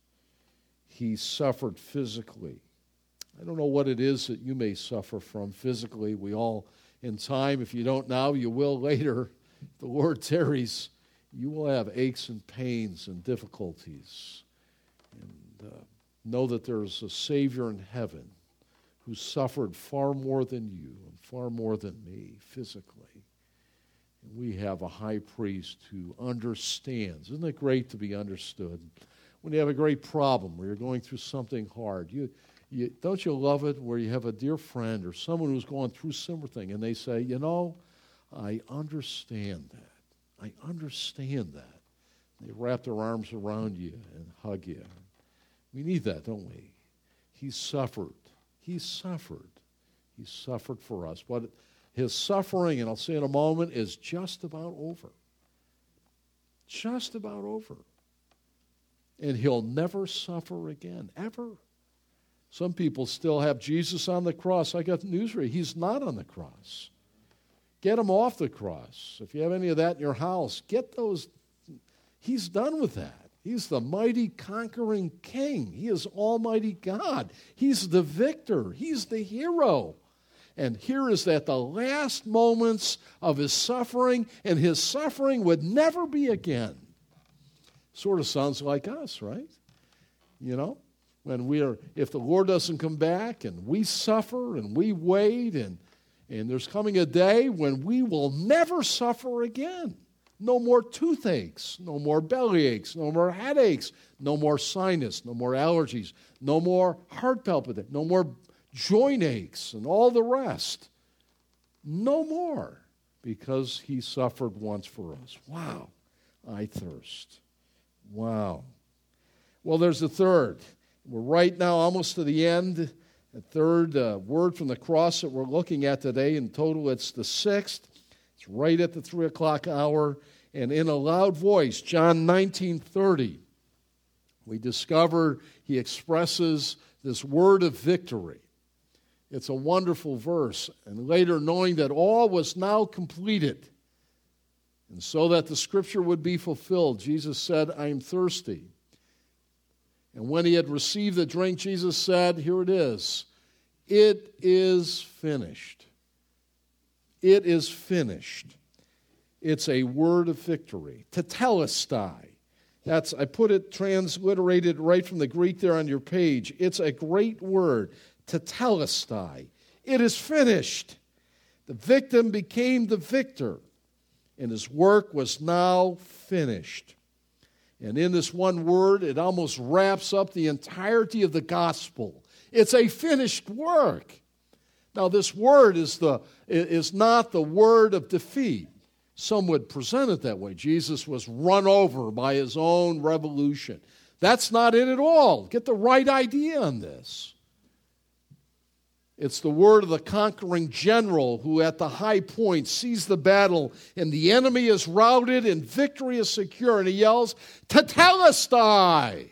He suffered physically. I don't know what it is that you may suffer from physically. We all, in time, if you don't now, you will later. If the Lord tarries, you will have aches and pains and difficulties. And uh, know that there is a Savior in heaven who suffered far more than you and far more than me physically. And we have a high priest who understands. Isn't it great to be understood? When you have a great problem or you're going through something hard, you, you, don't you love it where you have a dear friend or someone who's going through similar thing and they say, you know, I understand that. I understand that. They wrap their arms around you and hug you we need that, don't we? He suffered. He suffered. He suffered for us. But his suffering, and I'll say in a moment, is just about over. Just about over. And he'll never suffer again, ever. Some people still have Jesus on the cross. I got news for you. He's not on the cross. Get him off the cross. If you have any of that in your house, get those. He's done with that. He's the mighty conquering king. He is Almighty God. He's the victor. He's the hero. And here is that the last moments of his suffering, and his suffering would never be again. Sort of sounds like us, right? You know, when we are, if the Lord doesn't come back and we suffer and we wait, and, and there's coming a day when we will never suffer again. No more toothaches, no more belly aches, no more headaches, no more sinus, no more allergies, no more heart palpitation, no more joint aches, and all the rest. No more, because he suffered once for us. Wow, I thirst. Wow. Well, there's a third. We're right now almost to the end. The third uh, word from the cross that we're looking at today. In total, it's the sixth. It's right at the three o'clock hour and in a loud voice, John 19:30, we discover he expresses this word of victory. It's a wonderful verse. And later, knowing that all was now completed, and so that the scripture would be fulfilled, Jesus said, I am thirsty. And when he had received the drink, Jesus said, Here it is, it is finished. It is finished. It's a word of victory. Tetelestai. That's I put it transliterated right from the Greek there on your page. It's a great word. Tetelestai. It is finished. The victim became the victor, and his work was now finished. And in this one word, it almost wraps up the entirety of the gospel. It's a finished work. Now, this word is, the, is not the word of defeat. Some would present it that way. Jesus was run over by his own revolution. That's not it at all. Get the right idea on this. It's the word of the conquering general who, at the high point, sees the battle and the enemy is routed and victory is secure. And he yells, Tetelestai!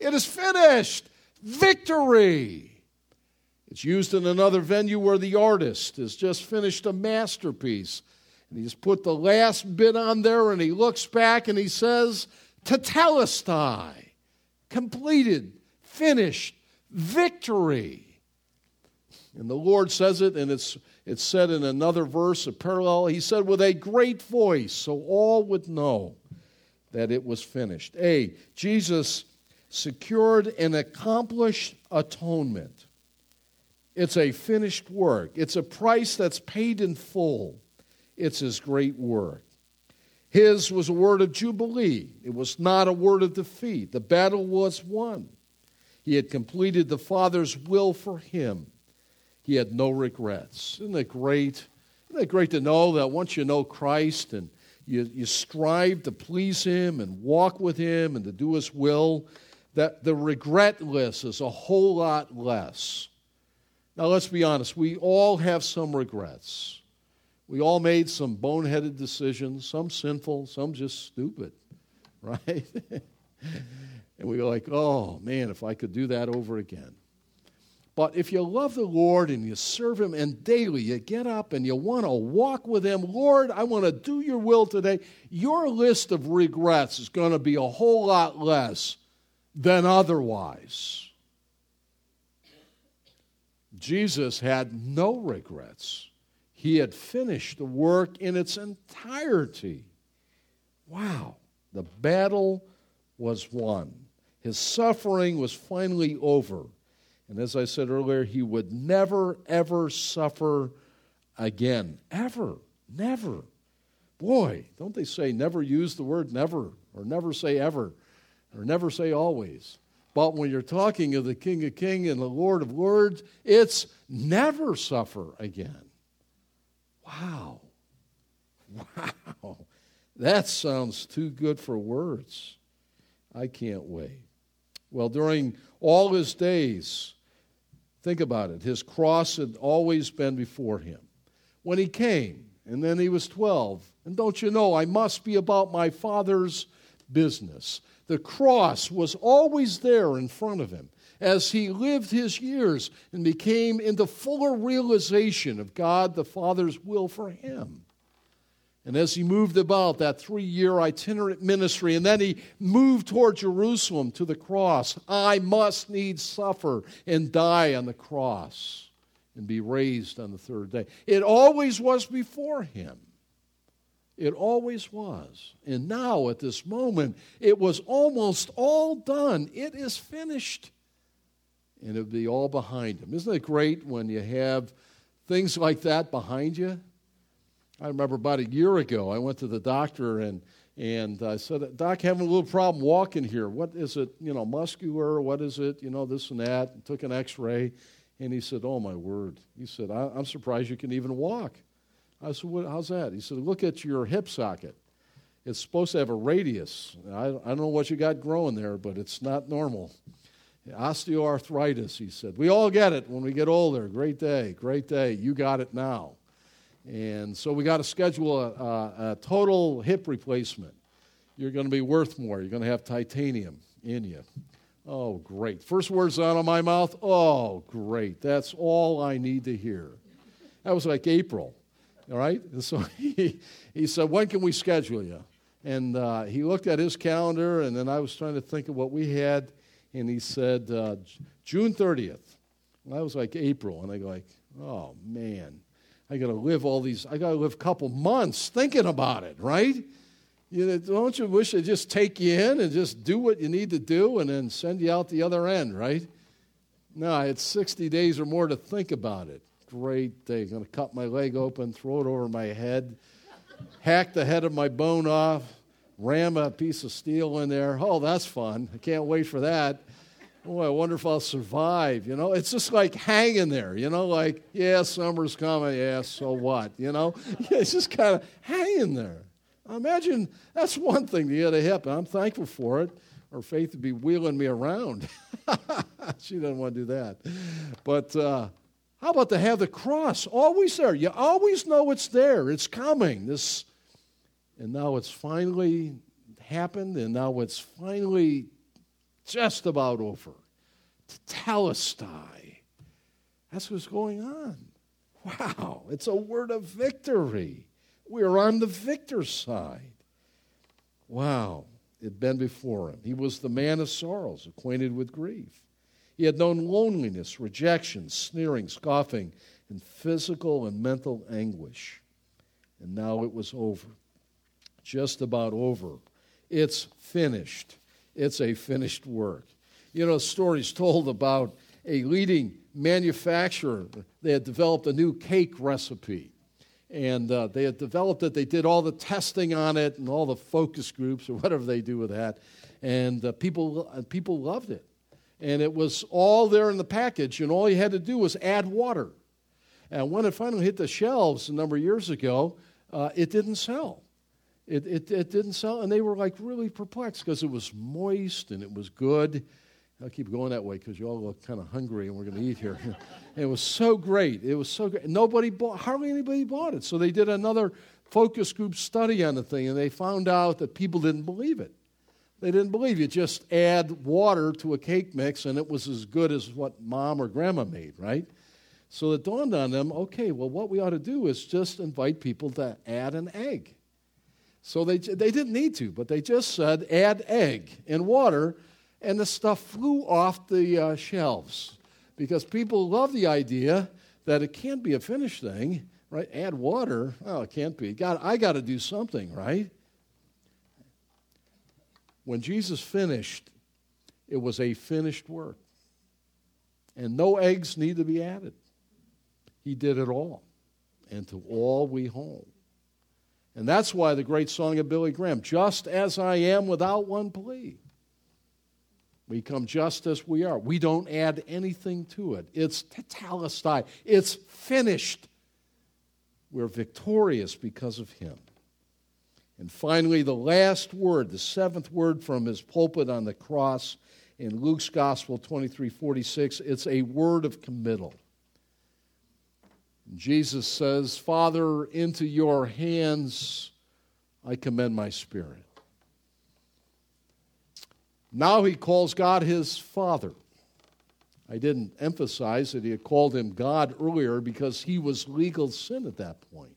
It is finished! Victory! It's used in another venue where the artist has just finished a masterpiece. And he's put the last bit on there and he looks back and he says, Tetelestai! Completed, finished, victory. And the Lord says it, and it's, it's said in another verse, a parallel. He said, with a great voice, so all would know that it was finished. A, Jesus secured an accomplished atonement. It's a finished work, it's a price that's paid in full. It's his great work. His was a word of jubilee, it was not a word of defeat. The battle was won. He had completed the Father's will for him. He had no regrets. Isn't it great? Isn't it great to know that once you know Christ and you, you strive to please Him and walk with Him and to do His will, that the regret list is a whole lot less. Now, let's be honest, we all have some regrets. We all made some boneheaded decisions, some sinful, some just stupid, right? and we go like, oh man, if I could do that over again. But if you love the Lord and you serve Him and daily you get up and you want to walk with Him, Lord, I want to do your will today, your list of regrets is going to be a whole lot less than otherwise. Jesus had no regrets. He had finished the work in its entirety. Wow, the battle was won. His suffering was finally over. And as I said earlier, he would never, ever suffer again. Ever. Never. Boy, don't they say never use the word never, or never say ever, or never say always. But when you're talking of the King of Kings and the Lord of Lords, it's never suffer again. Wow. Wow. That sounds too good for words. I can't wait. Well, during all his days, think about it, his cross had always been before him. When he came, and then he was 12, and don't you know, I must be about my father's business. The cross was always there in front of him as he lived his years and became into fuller realization of God the Father's will for him. And as he moved about that three year itinerant ministry, and then he moved toward Jerusalem to the cross, I must needs suffer and die on the cross and be raised on the third day. It always was before him. It always was. And now, at this moment, it was almost all done. It is finished. And it would be all behind him. Isn't it great when you have things like that behind you? I remember about a year ago, I went to the doctor and and I said, Doc, having a little problem walking here. What is it? You know, muscular? What is it? You know, this and that. And took an X-ray, and he said, "Oh my word!" He said, "I'm surprised you can even walk." I said, "How's that?" He said, "Look at your hip socket. It's supposed to have a radius. I, I don't know what you got growing there, but it's not normal." Osteoarthritis, he said. We all get it when we get older. Great day, great day. You got it now. And so we got to schedule a, a, a total hip replacement. You're going to be worth more. You're going to have titanium in you. Oh, great. First words out of my mouth, oh, great. That's all I need to hear. That was like April, all right? And so he, he said, When can we schedule you? And uh, he looked at his calendar, and then I was trying to think of what we had, and he said, uh, June 30th. And That was like April. And I go like, oh, man. I got to live all these, I got to live a couple months thinking about it, right? You know, don't you wish they'd just take you in and just do what you need to do and then send you out the other end, right? No, it's 60 days or more to think about it. Great day. Going to cut my leg open, throw it over my head, hack the head of my bone off, ram a piece of steel in there. Oh, that's fun. I can't wait for that. Oh, I wonder if I'll survive. You know, it's just like hanging there, you know, like, yeah, summer's coming. Yeah, so what? You know, it's just kind of hanging there. Imagine that's one thing to get a hip, I'm thankful for it. Or Faith would be wheeling me around. she doesn't want to do that. But uh, how about to have the cross always there? You always know it's there. It's coming. This, and now it's finally happened, and now it's finally just about over. Tetelestai. That's what's going on. Wow, it's a word of victory. We're on the victor's side. Wow, it had been before him. He was the man of sorrows, acquainted with grief. He had known loneliness, rejection, sneering, scoffing, and physical and mental anguish. And now it was over. Just about over. It's finished. It's a finished work. You know, stories told about a leading manufacturer. They had developed a new cake recipe. And uh, they had developed it. They did all the testing on it and all the focus groups or whatever they do with that. And uh, people, uh, people loved it. And it was all there in the package, and all you had to do was add water. And when it finally hit the shelves a number of years ago, uh, it didn't sell. It, it, it didn't sell, and they were like really perplexed because it was moist and it was good. I'll keep going that way because you all look kind of hungry and we're going to eat here. it was so great. It was so great. Nobody bought, hardly anybody bought it. So they did another focus group study on the thing and they found out that people didn't believe it. They didn't believe you just add water to a cake mix and it was as good as what mom or grandma made, right? So it dawned on them okay, well, what we ought to do is just invite people to add an egg. So they, they didn't need to, but they just said, add egg and water, and the stuff flew off the uh, shelves because people love the idea that it can't be a finished thing, right? Add water, oh, it can't be. God, I got to do something, right? When Jesus finished, it was a finished work. And no eggs need to be added. He did it all. And to all we hold. And that's why the great song of Billy Graham, just as I am without one plea. We come just as we are. We don't add anything to it. It's tetelestai. It's finished. We're victorious because of him. And finally, the last word, the seventh word from his pulpit on the cross in Luke's Gospel 23 46, it's a word of committal. Jesus says, Father, into your hands I commend my spirit. Now he calls God his Father. I didn't emphasize that he had called him God earlier because he was legal sin at that point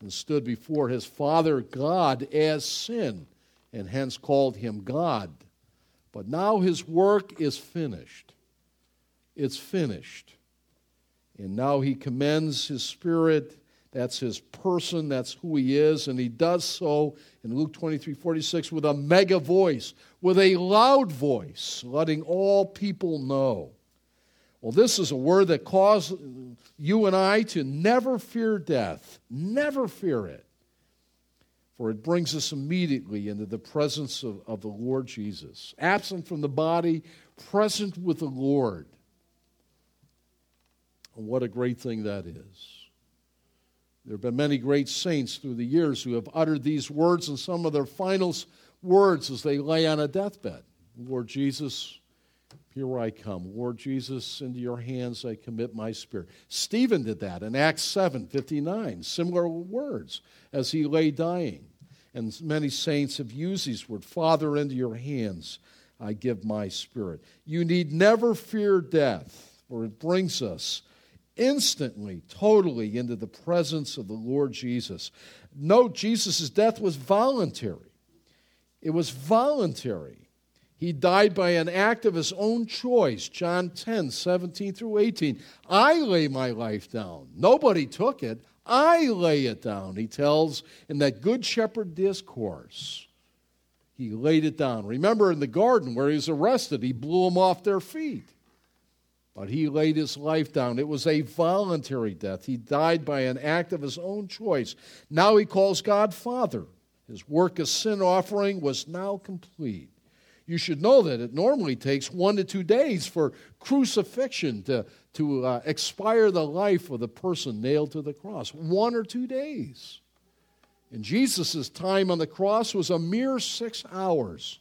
and stood before his Father God as sin and hence called him God. But now his work is finished. It's finished. And now he commends his spirit. That's his person. That's who he is. And he does so in Luke 23 46 with a mega voice, with a loud voice, letting all people know. Well, this is a word that causes you and I to never fear death. Never fear it. For it brings us immediately into the presence of, of the Lord Jesus. Absent from the body, present with the Lord. And what a great thing that is. There have been many great saints through the years who have uttered these words and some of their final words as they lay on a deathbed. Lord Jesus, here I come. Lord Jesus, into your hands I commit my spirit. Stephen did that in Acts 7 59, similar words as he lay dying. And many saints have used these words Father, into your hands I give my spirit. You need never fear death, for it brings us instantly, totally into the presence of the Lord Jesus. Note, Jesus' death was voluntary. It was voluntary. He died by an act of his own choice. John 10, 17 through 18. I lay my life down. Nobody took it. I lay it down, he tells in that Good Shepherd discourse. He laid it down. Remember in the garden where he was arrested, he blew them off their feet. But he laid his life down. It was a voluntary death. He died by an act of his own choice. Now he calls God Father. His work as sin offering was now complete. You should know that it normally takes one to two days for crucifixion to, to uh, expire the life of the person nailed to the cross. One or two days. And Jesus' time on the cross was a mere six hours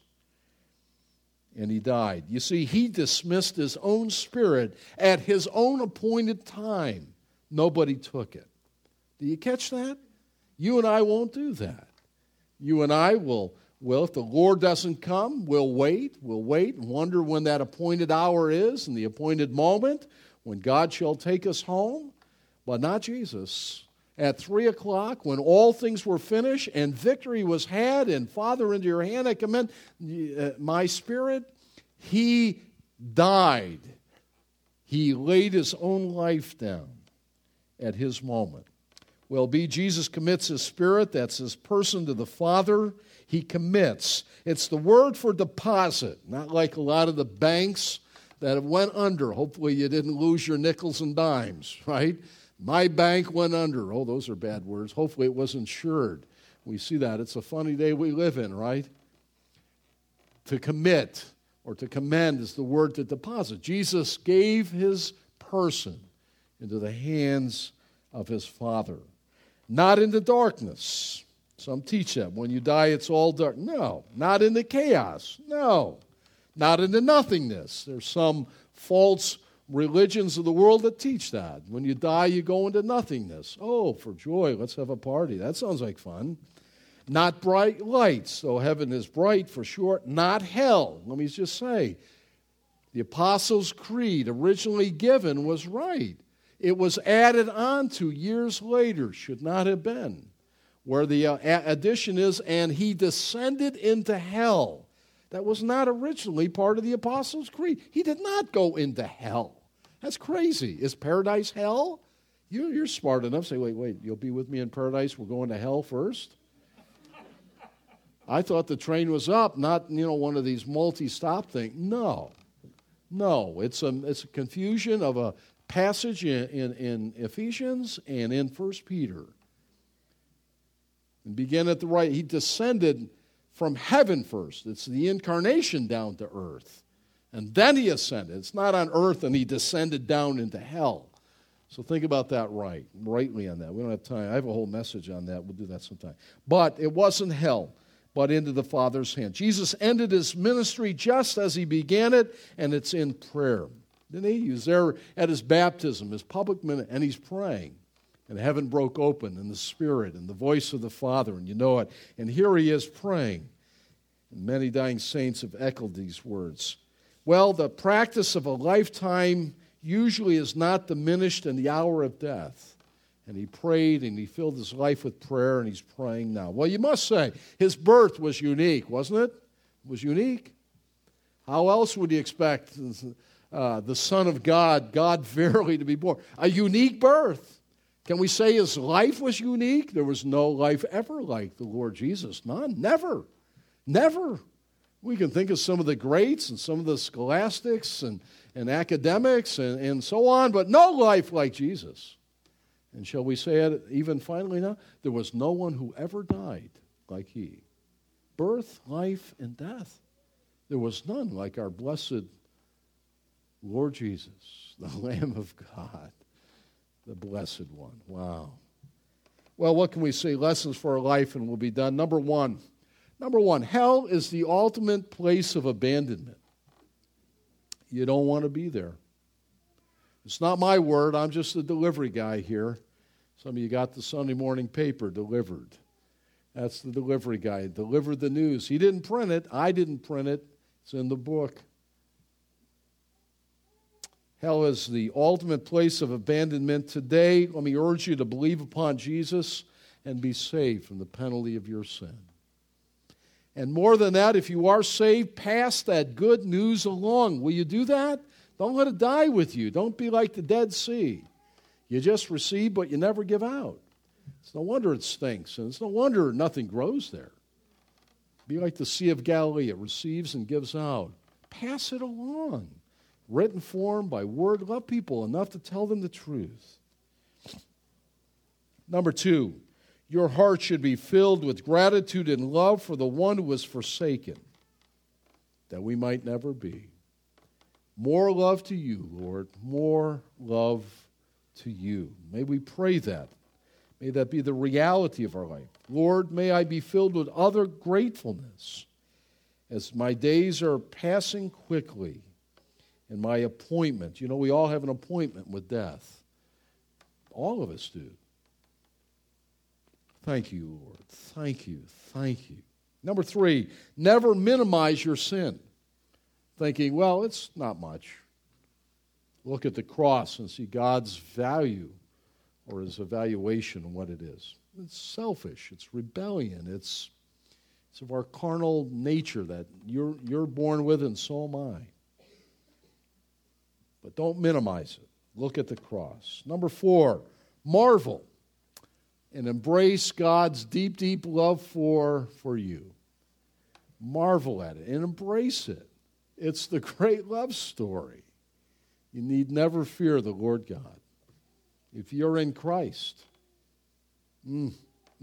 and he died. You see, he dismissed his own spirit at his own appointed time. Nobody took it. Do you catch that? You and I won't do that. You and I will, well, if the Lord doesn't come, we'll wait. We'll wait and wonder when that appointed hour is and the appointed moment when God shall take us home. But not Jesus. At three o'clock, when all things were finished and victory was had, and Father, into your hand I commend uh, my spirit, he died. He laid his own life down at his moment. Well, B, Jesus commits his spirit, that's his person to the Father. He commits. It's the word for deposit, not like a lot of the banks that went under. Hopefully, you didn't lose your nickels and dimes, right? My bank went under. Oh, those are bad words. Hopefully, it was insured. We see that. It's a funny day we live in, right? To commit or to commend is the word to deposit. Jesus gave his person into the hands of his Father, not into darkness. Some teach that when you die, it's all dark. No, not into chaos. No, not into nothingness. There's some false religions of the world that teach that. When you die, you go into nothingness. Oh, for joy, let's have a party. That sounds like fun. Not bright lights, though heaven is bright for sure. Not hell. Let me just say the Apostles' Creed, originally given, was right. It was added on to years later, should not have been. Where the uh, addition is, and he descended into hell. That was not originally part of the Apostles' Creed. He did not go into hell. That's crazy. Is paradise hell? You, you're smart enough say, wait, wait, you'll be with me in paradise. We're going to hell first? I thought the train was up, not you know one of these multi-stop things. No, no, it's a it's a confusion of a passage in, in, in Ephesians and in First Peter. And begin at the right. He descended from heaven first. It's the incarnation down to earth. And then he ascended. It's not on earth and he descended down into hell. So think about that right, rightly on that. We don't have time. I have a whole message on that. We'll do that sometime. But it wasn't hell but into the Father's hand. Jesus ended his ministry just as he began it, and it's in prayer. Didn't he? He was there at his baptism, his public ministry, and he's praying. And heaven broke open, and the Spirit, and the voice of the Father, and you know it. And here he is praying. And many dying saints have echoed these words. Well, the practice of a lifetime usually is not diminished in the hour of death and he prayed and he filled his life with prayer and he's praying now. Well, you must say, his birth was unique, wasn't it? It was unique. How else would you expect uh, the Son of God, God verily, to be born? A unique birth. Can we say his life was unique? There was no life ever like the Lord Jesus. None. Never. Never. We can think of some of the greats and some of the scholastics and, and academics and, and so on, but no life like Jesus. And shall we say it even finally now? There was no one who ever died like he. Birth, life, and death. There was none like our blessed Lord Jesus, the Lamb of God, the Blessed One. Wow. Well, what can we say? Lessons for our life, and we'll be done. Number one. Number one, hell is the ultimate place of abandonment. You don't want to be there. It's not my word, I'm just the delivery guy here. Some of you got the Sunday morning paper delivered. That's the delivery guy. Delivered the news. He didn't print it. I didn't print it. It's in the book. Hell is the ultimate place of abandonment. Today, let me urge you to believe upon Jesus and be saved from the penalty of your sin. And more than that, if you are saved, pass that good news along. Will you do that? Don't let it die with you. Don't be like the Dead Sea. You just receive, but you never give out. It's no wonder it stinks, and it's no wonder nothing grows there. Be like the Sea of Galilee, it receives and gives out. Pass it along. Written form by word, love people enough to tell them the truth. Number two, your heart should be filled with gratitude and love for the one who was forsaken, that we might never be. More love to you, Lord, more love to you. May we pray that. May that be the reality of our life. Lord, may I be filled with other gratefulness as my days are passing quickly and my appointment. You know, we all have an appointment with death. All of us do. Thank you, Lord. Thank you. Thank you. Number three, never minimize your sin, thinking, well, it's not much. Look at the cross and see God's value or his evaluation of what it is. It's selfish, it's rebellion, it's, it's of our carnal nature that you're, you're born with, and so am I. But don't minimize it. Look at the cross. Number four, marvel and embrace God's deep, deep love for, for you. Marvel at it and embrace it. It's the great love story. You need never fear the Lord God. If you're in Christ, mm,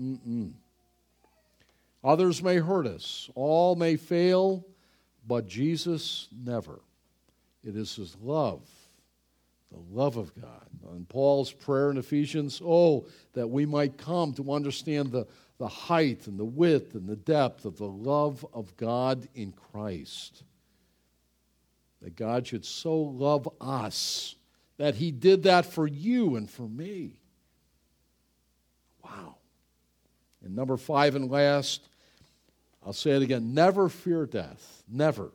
mm, mm. others may hurt us, all may fail, but Jesus never. It is His love the love of God. And Paul's prayer in Ephesians, oh, that we might come to understand the, the height and the width and the depth of the love of God in Christ. That God should so love us that he did that for you and for me. Wow. And number five and last, I'll say it again never fear death. Never.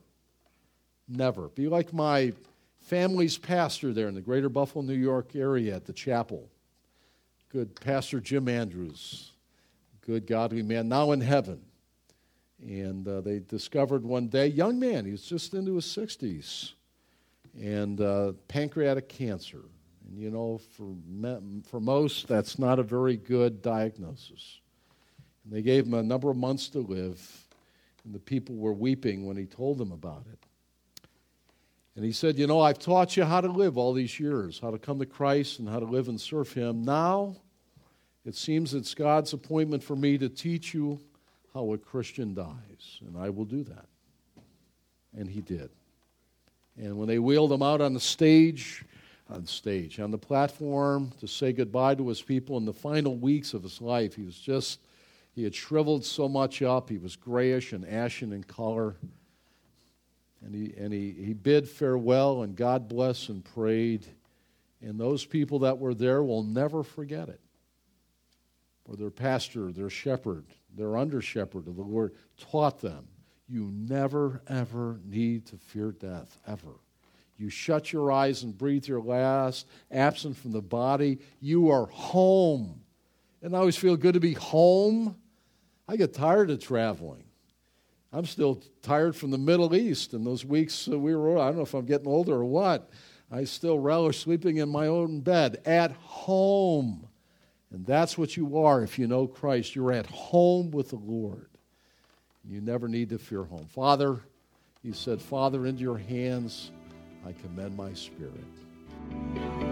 Never. Be like my family's pastor there in the greater Buffalo, New York area at the chapel. Good Pastor Jim Andrews, good godly man, now in heaven. And uh, they discovered one day, young man, he was just into his 60s, and uh, pancreatic cancer. And you know, for, for most, that's not a very good diagnosis. And they gave him a number of months to live, and the people were weeping when he told them about it. And he said, You know, I've taught you how to live all these years, how to come to Christ and how to live and serve Him. Now, it seems it's God's appointment for me to teach you how a Christian dies. And I will do that. And he did. And when they wheeled him out on the stage, on stage, on the platform to say goodbye to his people in the final weeks of his life, he was just, he had shriveled so much up. He was grayish and ashen in color. And he, and he, he bid farewell and God bless and prayed. And those people that were there will never forget it. For their pastor, their shepherd, their under shepherd of the Lord taught them you never, ever need to fear death, ever. You shut your eyes and breathe your last, absent from the body. You are home. And I always feel good to be home. I get tired of traveling. I'm still tired from the Middle East and those weeks we were, I don't know if I'm getting older or what. I still relish sleeping in my own bed at home. And that's what you are if you know Christ. You're at home with the Lord. You never need to fear home. Father, he said, Father, into your hands I commend my spirit.